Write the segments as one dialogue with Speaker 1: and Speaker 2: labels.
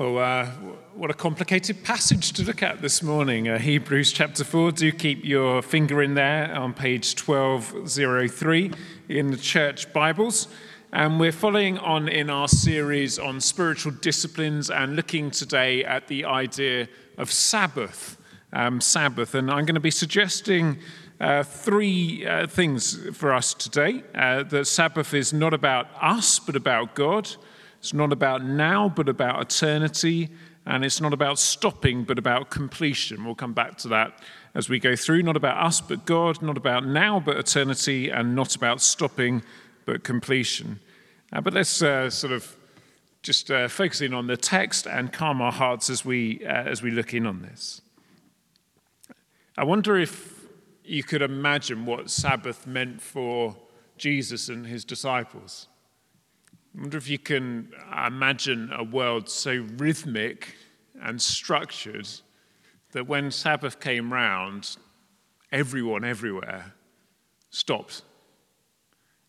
Speaker 1: Well, uh, what a complicated passage to look at this morning. Uh, Hebrews chapter 4. Do keep your finger in there on page 1203 in the church Bibles. And we're following on in our series on spiritual disciplines and looking today at the idea of Sabbath. Um, Sabbath. And I'm going to be suggesting uh, three uh, things for us today uh, that Sabbath is not about us, but about God. It's not about now, but about eternity. And it's not about stopping, but about completion. We'll come back to that as we go through. Not about us, but God. Not about now, but eternity. And not about stopping, but completion. Uh, but let's uh, sort of just uh, focus in on the text and calm our hearts as we, uh, as we look in on this. I wonder if you could imagine what Sabbath meant for Jesus and his disciples. I wonder if you can imagine a world so rhythmic and structured that when Sabbath came round, everyone everywhere stopped.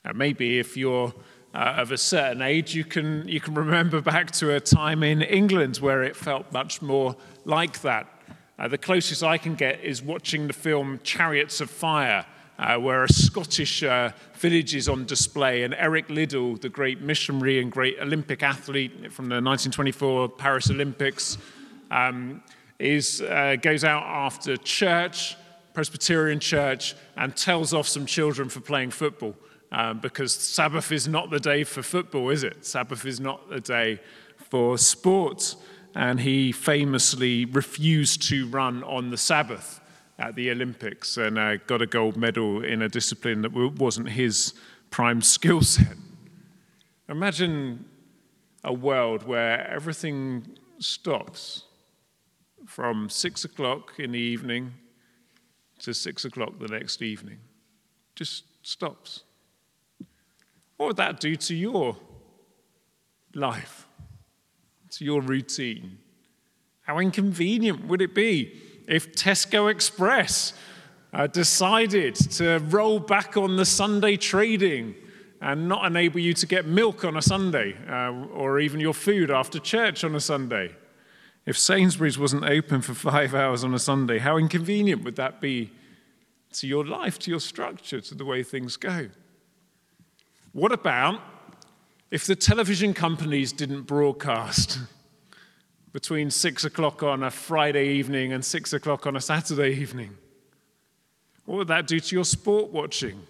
Speaker 1: And maybe if you're uh, of a certain age, you can, you can remember back to a time in England where it felt much more like that. Uh, the closest I can get is watching the film Chariots of Fire uh, where a Scottish uh, village is on display, and Eric Liddell, the great missionary and great Olympic athlete from the 1924 Paris Olympics, um, is, uh, goes out after church, Presbyterian church, and tells off some children for playing football. Um, because Sabbath is not the day for football, is it? Sabbath is not the day for sports. And he famously refused to run on the Sabbath at the Olympics and uh, got a gold medal in a discipline that wasn't his prime skill set. Imagine a world where everything stops from six o'clock in the evening to six o'clock the next evening. Just stops. What would that do to your life, to your routine? How inconvenient would it be if Tesco Express uh, decided to roll back on the Sunday trading and not enable you to get milk on a Sunday uh, or even your food after church on a Sunday. If Sainsbury's wasn't open for five hours on a Sunday, how inconvenient would that be to your life, to your structure, to the way things go? What about if the television companies didn't broadcast? between six o'clock on a Friday evening and six o'clock on a Saturday evening? What would that do to your sport watching?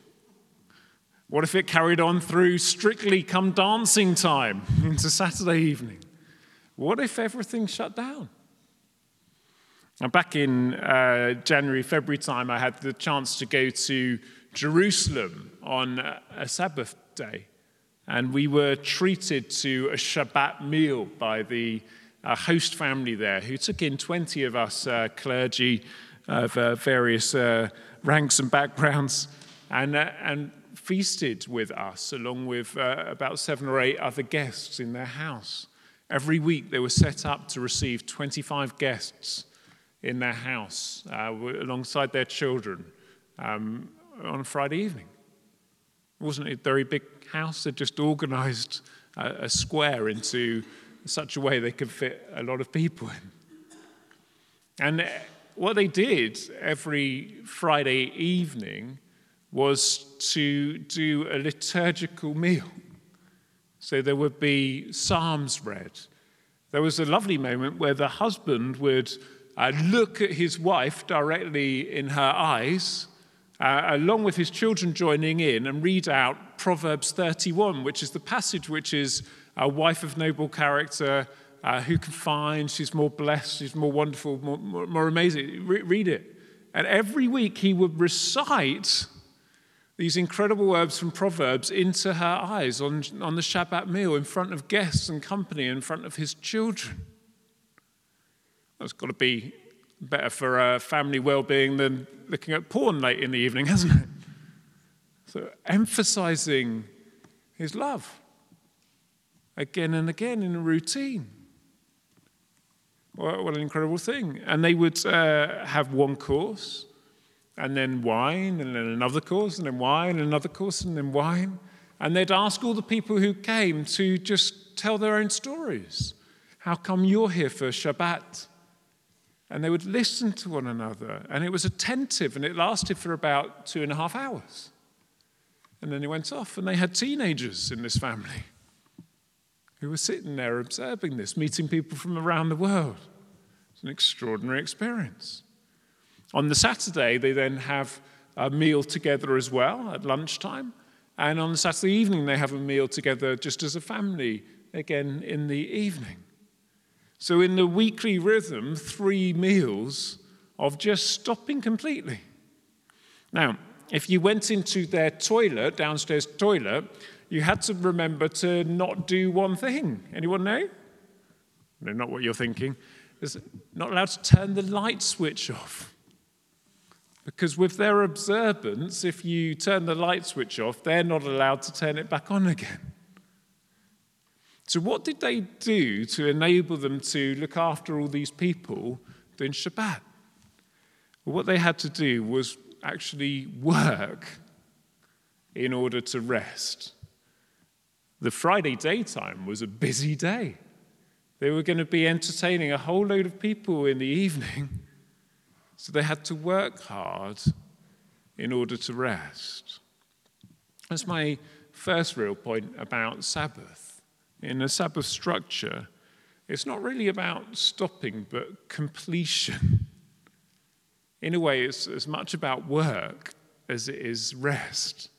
Speaker 1: What if it carried on through strictly come dancing time into Saturday evening? What if everything shut down? Now, back in uh, January, February time, I had the chance to go to Jerusalem on a Sabbath day, and we were treated to a Shabbat meal by the a host family there who took in 20 of us uh, clergy of uh, various uh, ranks and backgrounds and, uh, and feasted with us along with uh, about seven or eight other guests in their house. Every week they were set up to receive 25 guests in their house alongside their children um, on a Friday evening. It wasn't a very big house, they just organized a, a square into such a way they could fit a lot of people in. And what they did every Friday evening was to do a liturgical meal. So there would be psalms read. There was a lovely moment where the husband would uh, look at his wife directly in her eyes, uh, along with his children joining in, and read out Proverbs 31, which is the passage which is a wife of noble character, uh, who can find, she's more blessed, she's more wonderful, more, more, more amazing. Re- read it. And every week he would recite these incredible words from Proverbs into her eyes on, on the Shabbat meal in front of guests and company, in front of his children. That's got to be better for uh, family well being than looking at porn late in the evening, hasn't it? So, emphasizing his love again and again in a routine. What, what an incredible thing. And they would uh, have one course, and then wine, and then another course, and then wine, and another course, and then wine. And they'd ask all the people who came to just tell their own stories. How come you're here for Shabbat? And they would listen to one another, and it was attentive, and it lasted for about two and a half hours. And then it went off, and they had teenagers in this family who were sitting there observing this, meeting people from around the world. It's an extraordinary experience. On the Saturday, they then have a meal together as well at lunchtime. And on the Saturday evening, they have a meal together just as a family, again in the evening. So, in the weekly rhythm, three meals of just stopping completely. Now, if you went into their toilet, downstairs toilet, you had to remember to not do one thing. Anyone know? No, not what you're thinking. Is not allowed to turn the light switch off. Because with their observance, if you turn the light switch off, they're not allowed to turn it back on again. So, what did they do to enable them to look after all these people during Shabbat? Well, what they had to do was actually work in order to rest. The Friday daytime was a busy day. They were going to be entertaining a whole load of people in the evening. So they had to work hard in order to rest. That's my first real point about Sabbath. In a Sabbath structure, it's not really about stopping, but completion. In a way, it's as much about work as it is rest.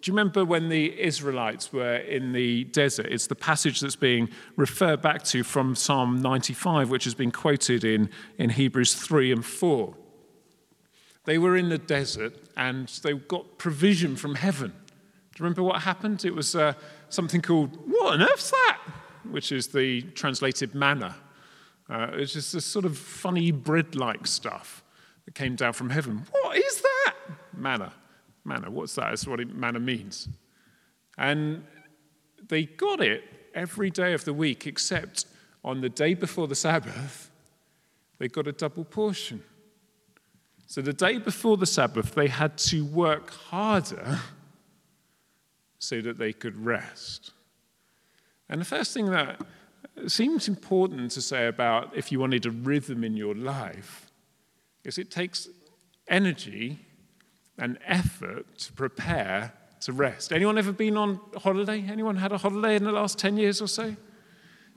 Speaker 1: Do you remember when the Israelites were in the desert? It's the passage that's being referred back to from Psalm 95, which has been quoted in, in Hebrews 3 and 4. They were in the desert and they got provision from heaven. Do you remember what happened? It was uh, something called, What on earth's that? Which is the translated manna. Uh, it's just this sort of funny bread like stuff that came down from heaven. What is that? Manna manna. What's that? That's what manna means. And they got it every day of the week, except on the day before the Sabbath, they got a double portion. So the day before the Sabbath, they had to work harder so that they could rest. And the first thing that seems important to say about if you wanted a rhythm in your life is it takes energy and effort to prepare to rest. Anyone ever been on holiday? Anyone had a holiday in the last 10 years or so?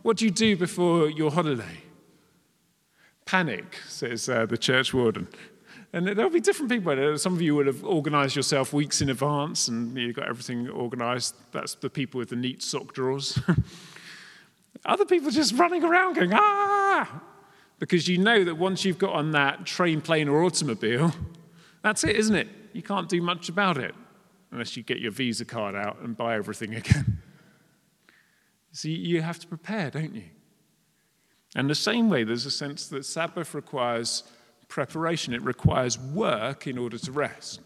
Speaker 1: What do you do before your holiday? Panic, says uh, the church warden. And there'll be different people. Some of you will have organized yourself weeks in advance and you've got everything organized. That's the people with the neat sock drawers. Other people just running around going, ah! Because you know that once you've got on that train, plane, or automobile, that's it, isn't it? You can't do much about it unless you get your Visa card out and buy everything again. See, you have to prepare, don't you? And the same way, there's a sense that Sabbath requires preparation, it requires work in order to rest.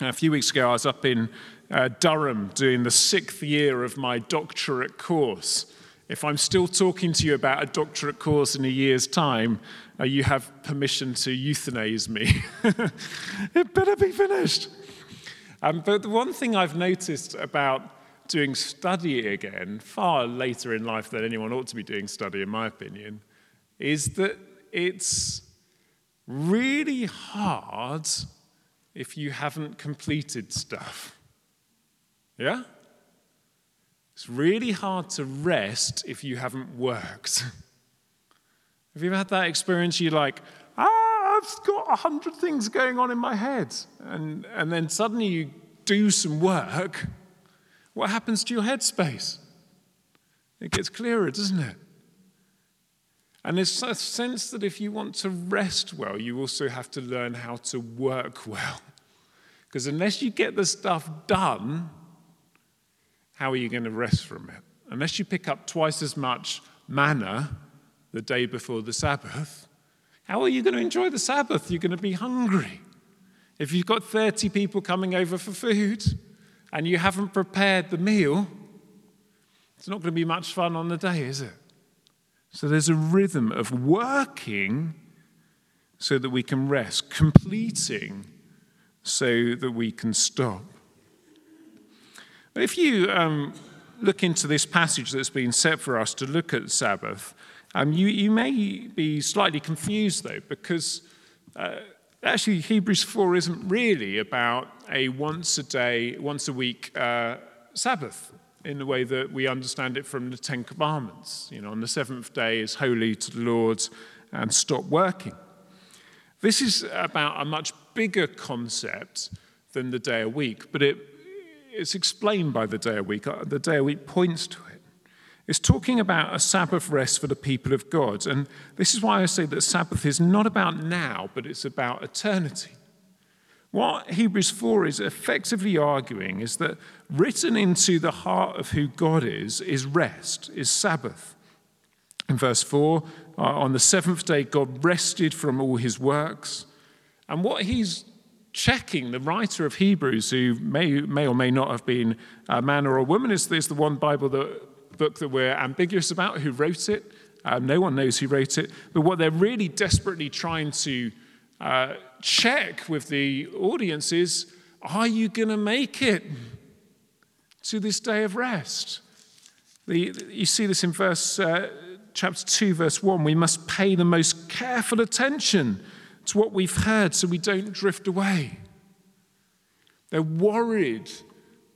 Speaker 1: Now, a few weeks ago, I was up in uh, Durham doing the sixth year of my doctorate course. If I'm still talking to you about a doctorate course in a year's time, uh, you have permission to euthanize me. it better be finished. Um, but the one thing I've noticed about doing study again, far later in life than anyone ought to be doing study, in my opinion, is that it's really hard if you haven't completed stuff. Yeah? It's really hard to rest if you haven't worked. Have you ever had that experience? You're like, ah, I've got a hundred things going on in my head. And, and then suddenly you do some work. What happens to your headspace? It gets clearer, doesn't it? And there's a sense that if you want to rest well, you also have to learn how to work well. Because unless you get the stuff done, how are you going to rest from it? Unless you pick up twice as much manna the day before the Sabbath, how are you going to enjoy the Sabbath? You're going to be hungry. If you've got 30 people coming over for food and you haven't prepared the meal, it's not going to be much fun on the day, is it? So there's a rhythm of working so that we can rest, completing so that we can stop. But if you um, look into this passage that's been set for us to look at Sabbath, um, you, you may be slightly confused though, because uh, actually Hebrews 4 isn't really about a once a day, once a week uh, Sabbath in the way that we understand it from the Ten Commandments. You know, on the seventh day is holy to the Lord and stop working. This is about a much bigger concept than the day a week, but it, it's explained by the day of week. Uh, the day of week points to it. It's talking about a Sabbath rest for the people of God. And this is why I say that Sabbath is not about now, but it's about eternity. What Hebrews 4 is effectively arguing is that written into the heart of who God is, is rest, is Sabbath. In verse 4, uh, on the seventh day, God rested from all his works. And what he's checking, the writer of Hebrews, who may, may or may not have been a man or a woman, is, is the one Bible that, book that we're ambiguous about who wrote it. Um, no one knows who wrote it. But what they're really desperately trying to uh, check with the audience is are you going to make it to this day of rest? The, you see this in verse uh, chapter 2, verse 1. We must pay the most careful attention to what we've heard so we don't drift away. They're worried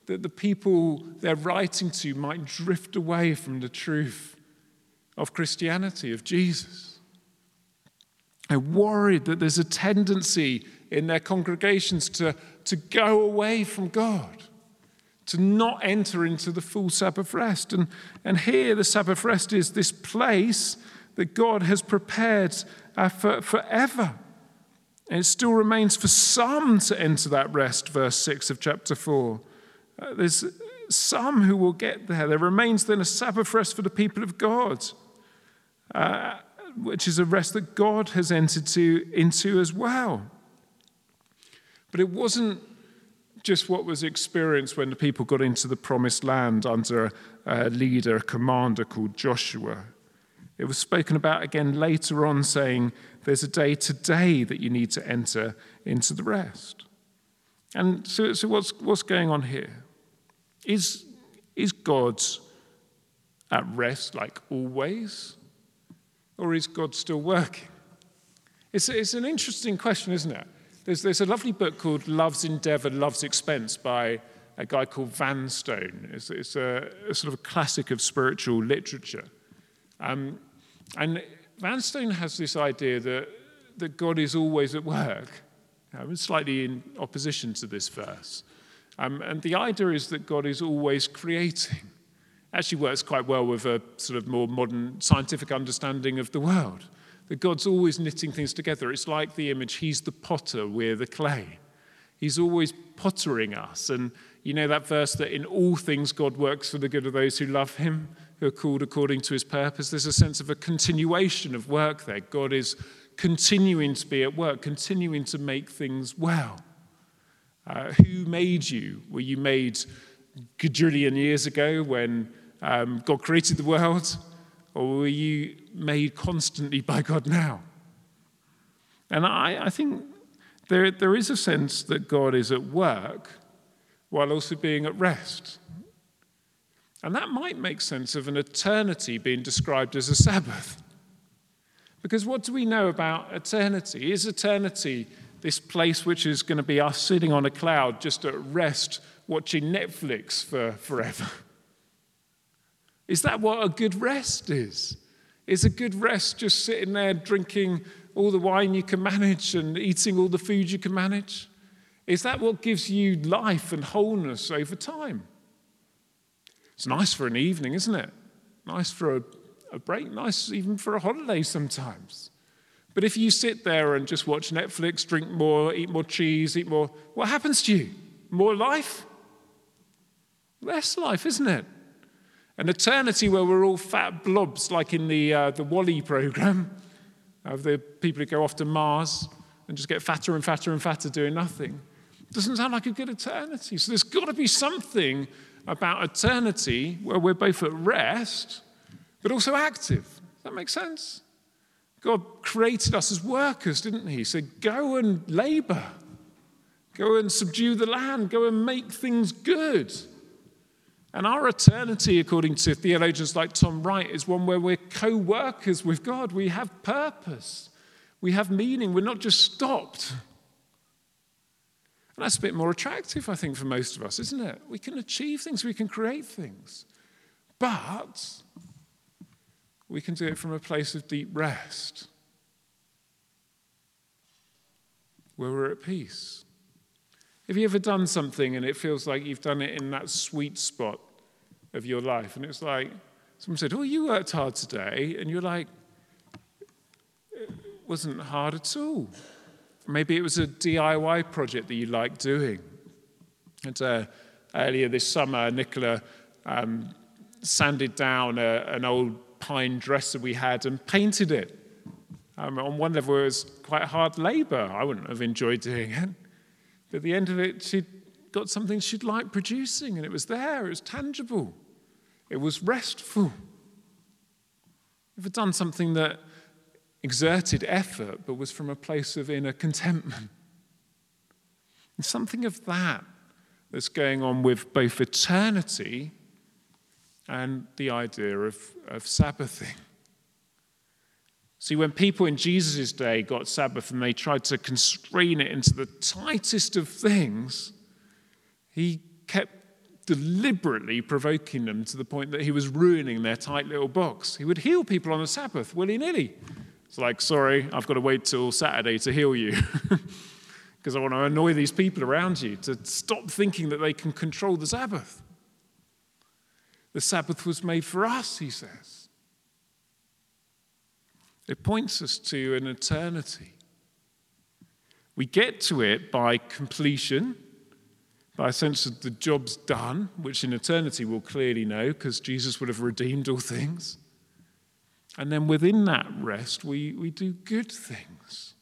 Speaker 1: that the people they're writing to might drift away from the truth of Christianity, of Jesus. They're worried that there's a tendency in their congregations to, to go away from God, to not enter into the full Sabbath rest. And, and here, the Sabbath rest is this place that God has prepared uh, for, forever. And it still remains for some to enter that rest, verse 6 of chapter 4. Uh, there's some who will get there. There remains then a Sabbath rest for the people of God, uh, which is a rest that God has entered to, into as well. But it wasn't just what was experienced when the people got into the promised land under a leader, a commander called Joshua. It was spoken about again later on, saying, There's a day today that you need to enter into the rest. And so, so what's, what's going on here? Is, is God at rest like always? Or is God still working? It's, it's an interesting question, isn't it? There's, there's a lovely book called Love's Endeavour, Love's Expense by a guy called Vanstone. It's, it's a, a, sort of a classic of spiritual literature. Um, and Vanstone has this idea that, that God is always at work, um, slightly in opposition to this verse. Um, and the idea is that God is always creating. Actually, works quite well with a sort of more modern scientific understanding of the world. That God's always knitting things together. It's like the image He's the potter, we're the clay. He's always pottering us. And you know that verse that in all things God works for the good of those who love Him? Who are called according to his purpose. There's a sense of a continuation of work there. God is continuing to be at work, continuing to make things well. Uh, who made you? Were you made quadrillion years ago when um, God created the world? Or were you made constantly by God now? And I, I think there, there is a sense that God is at work while also being at rest. And that might make sense of an eternity being described as a Sabbath. Because what do we know about eternity? Is eternity this place which is going to be us sitting on a cloud just at rest watching Netflix for forever? Is that what a good rest is? Is a good rest just sitting there drinking all the wine you can manage and eating all the food you can manage? Is that what gives you life and wholeness over time? It's nice for an evening, isn't it? Nice for a, a break, nice even for a holiday sometimes. But if you sit there and just watch Netflix, drink more, eat more cheese, eat more, what happens to you? More life? Less life, isn't it? An eternity where we're all fat blobs, like in the, uh, the WALL-E program of the people who go off to Mars and just get fatter and fatter and fatter doing nothing. Doesn't sound like a good eternity. So there's got to be something about eternity where we're both at rest, but also active. Does that make sense? God created us as workers, didn't He? He said, go and labor, go and subdue the land, go and make things good. And our eternity, according to theologians like Tom Wright, is one where we're co workers with God. We have purpose, we have meaning, we're not just stopped. And that's a bit more attractive, I think, for most of us, isn't it? We can achieve things, we can create things. But we can do it from a place of deep rest, where we're at peace. Have you ever done something and it feels like you've done it in that sweet spot of your life? And it's like, someone said, Oh, you worked hard today. And you're like, It wasn't hard at all. Maybe it was a DIY project that you like doing. And uh, earlier this summer, Nicola um, sanded down a, an old pine dresser we had and painted it. Um, on one level, it was quite hard labor. I wouldn't have enjoyed doing it. But at the end of it, she'd got something she'd like producing, and it was there, it was tangible, it was restful. Ever done something that exerted effort but was from a place of inner contentment? And something of that that's going on with both eternity and the idea of, of Sabbathing. See, when people in Jesus' day got Sabbath and they tried to constrain it into the tightest of things, he kept deliberately provoking them to the point that he was ruining their tight little box. He would heal people on the Sabbath willy nilly. It's like, sorry, I've got to wait till Saturday to heal you. because I want to annoy these people around you to stop thinking that they can control the Sabbath. The Sabbath was made for us, he says. It points us to an eternity. We get to it by completion, by a sense that the job's done, which in eternity we'll clearly know because Jesus would have redeemed all things. And then within that rest, we, we do good things.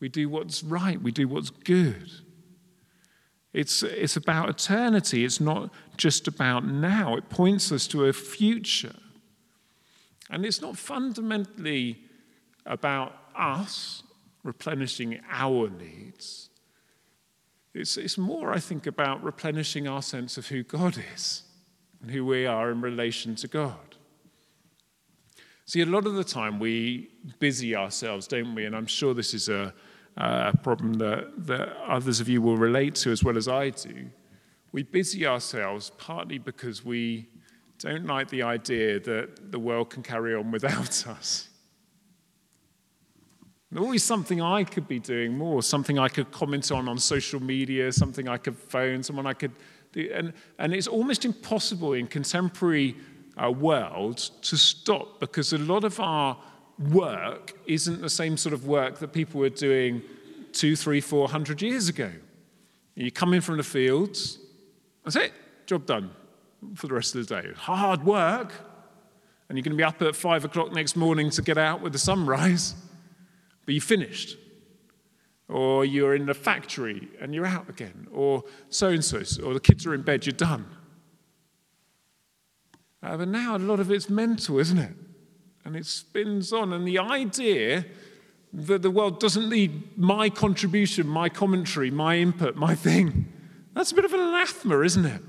Speaker 1: We do what's right, we do what's good. It's, it's about eternity. It's not just about now. It points us to a future. And it's not fundamentally about us replenishing our needs. It's, it's more, I think, about replenishing our sense of who God is and who we are in relation to God. See, a lot of the time we busy ourselves, don't we? And I'm sure this is a, a problem that, that others of you will relate to as well as I do. We busy ourselves partly because we don't like the idea that the world can carry on without us. There's always something I could be doing more, something I could comment on on social media, something I could phone, someone I could do. And, and it's almost impossible in contemporary uh, world to stop because a lot of our work isn't the same sort of work that people were doing two, three, four hundred years ago. You come in from the fields, that's it, job done for the rest of the day. Hard work, and you're going to be up at five o'clock next morning to get out with the sunrise, but you finished. Or you're in the factory and you're out again, or so and so, or the kids are in bed, you're done. Uh, but now a lot of it's mental, isn't it? and it spins on. And the idea that the world doesn't need my contribution, my commentary, my input, my thing, that's a bit of an anathema, isn't it?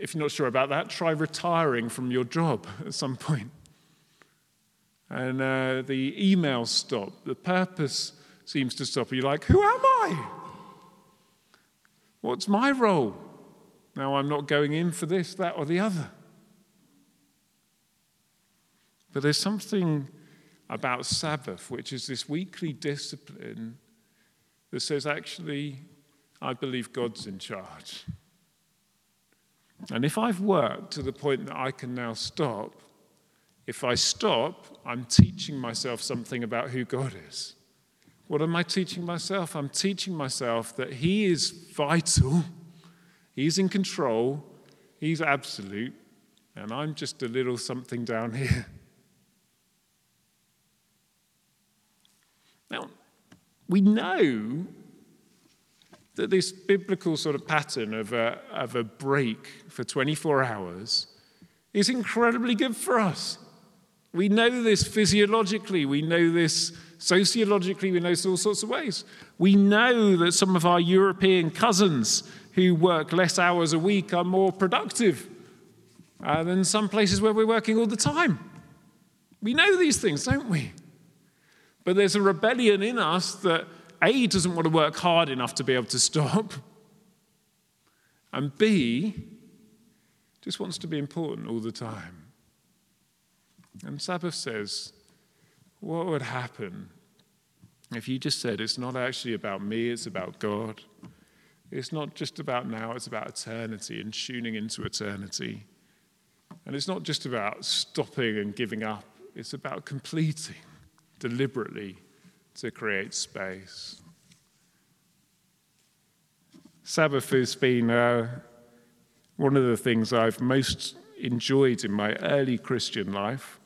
Speaker 1: If you're not sure about that, try retiring from your job at some point. And uh, the emails stop, the purpose seems to stop. You're like, who am I? What's my role? Now I'm not going in for this, that, or the other. But there's something about Sabbath, which is this weekly discipline that says, actually, I believe God's in charge. And if I've worked to the point that I can now stop, if I stop, I'm teaching myself something about who God is. What am I teaching myself? I'm teaching myself that He is vital, He's in control, He's absolute, and I'm just a little something down here. Now, we know that this biblical sort of pattern of a, of a break for 24 hours is incredibly good for us. We know this physiologically, we know this sociologically, we know this all sorts of ways. We know that some of our European cousins who work less hours a week are more productive uh, than some places where we're working all the time. We know these things, don't we? But there's a rebellion in us that A doesn't want to work hard enough to be able to stop, and B just wants to be important all the time. And Sabbath says, what would happen if you just said, it's not actually about me, it's about God? It's not just about now, it's about eternity and tuning into eternity. And it's not just about stopping and giving up, it's about completing deliberately to create space. Sabbath has been uh, one of the things I've most enjoyed in my early Christian life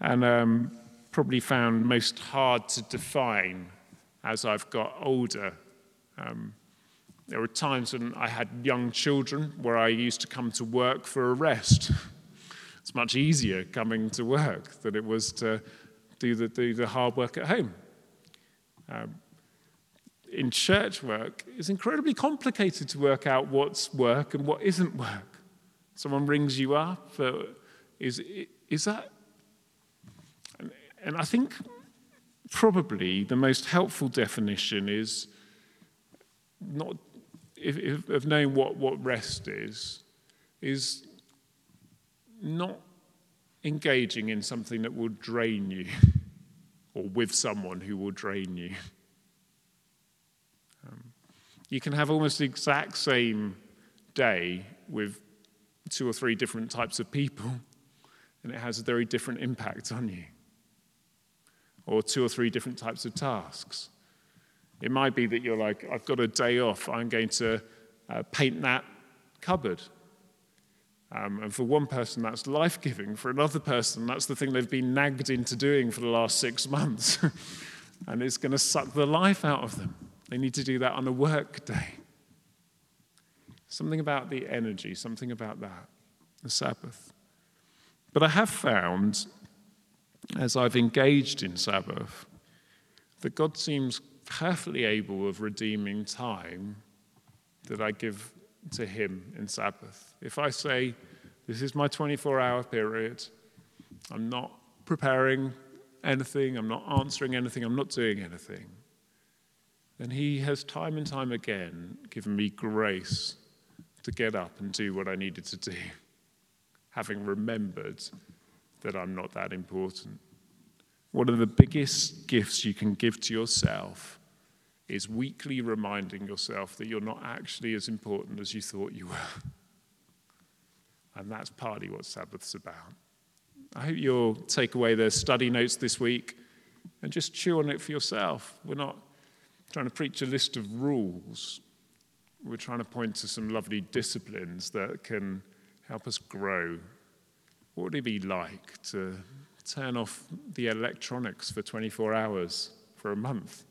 Speaker 1: and um, probably found most hard to define as I've got older. Um, there were times when I had young children where I used to come to work for a rest. it's much easier coming to work than it was to do the, do the hard work at home. Um, in church work, it's incredibly complicated to work out what's work and what isn't work. Someone rings you up, uh, is, is that? And I think probably the most helpful definition is not if, if, of knowing what, what rest is, is not engaging in something that will drain you or with someone who will drain you. Um, you can have almost the exact same day with two or three different types of people, and it has a very different impact on you. Or two or three different types of tasks. It might be that you're like, I've got a day off, I'm going to uh, paint that cupboard. Um, and for one person, that's life giving. For another person, that's the thing they've been nagged into doing for the last six months. and it's going to suck the life out of them. They need to do that on a work day. Something about the energy, something about that, the Sabbath. But I have found, as I've engaged in Sabbath, that God seems perfectly able of redeeming time that I give to Him in Sabbath. If I say, This is my 24 hour period, I'm not preparing anything, I'm not answering anything, I'm not doing anything, then He has time and time again given me grace to get up and do what I needed to do, having remembered that I'm not that important. One of the biggest gifts you can give to yourself is weekly reminding yourself that you're not actually as important as you thought you were. And that's partly what Sabbath's about. I hope you'll take away the study notes this week and just chew on it for yourself. We're not trying to preach a list of rules, we're trying to point to some lovely disciplines that can help us grow. What would it be like to turn off the electronics for 24 hours for a month?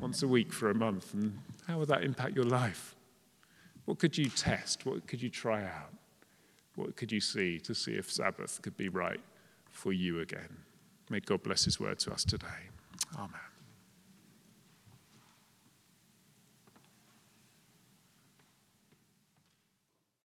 Speaker 1: once a week for a month, and how would that impact your life? What could you test? What could you try out? What could you see to see if Sabbath could be right for you again? May God bless His word to us today. Amen.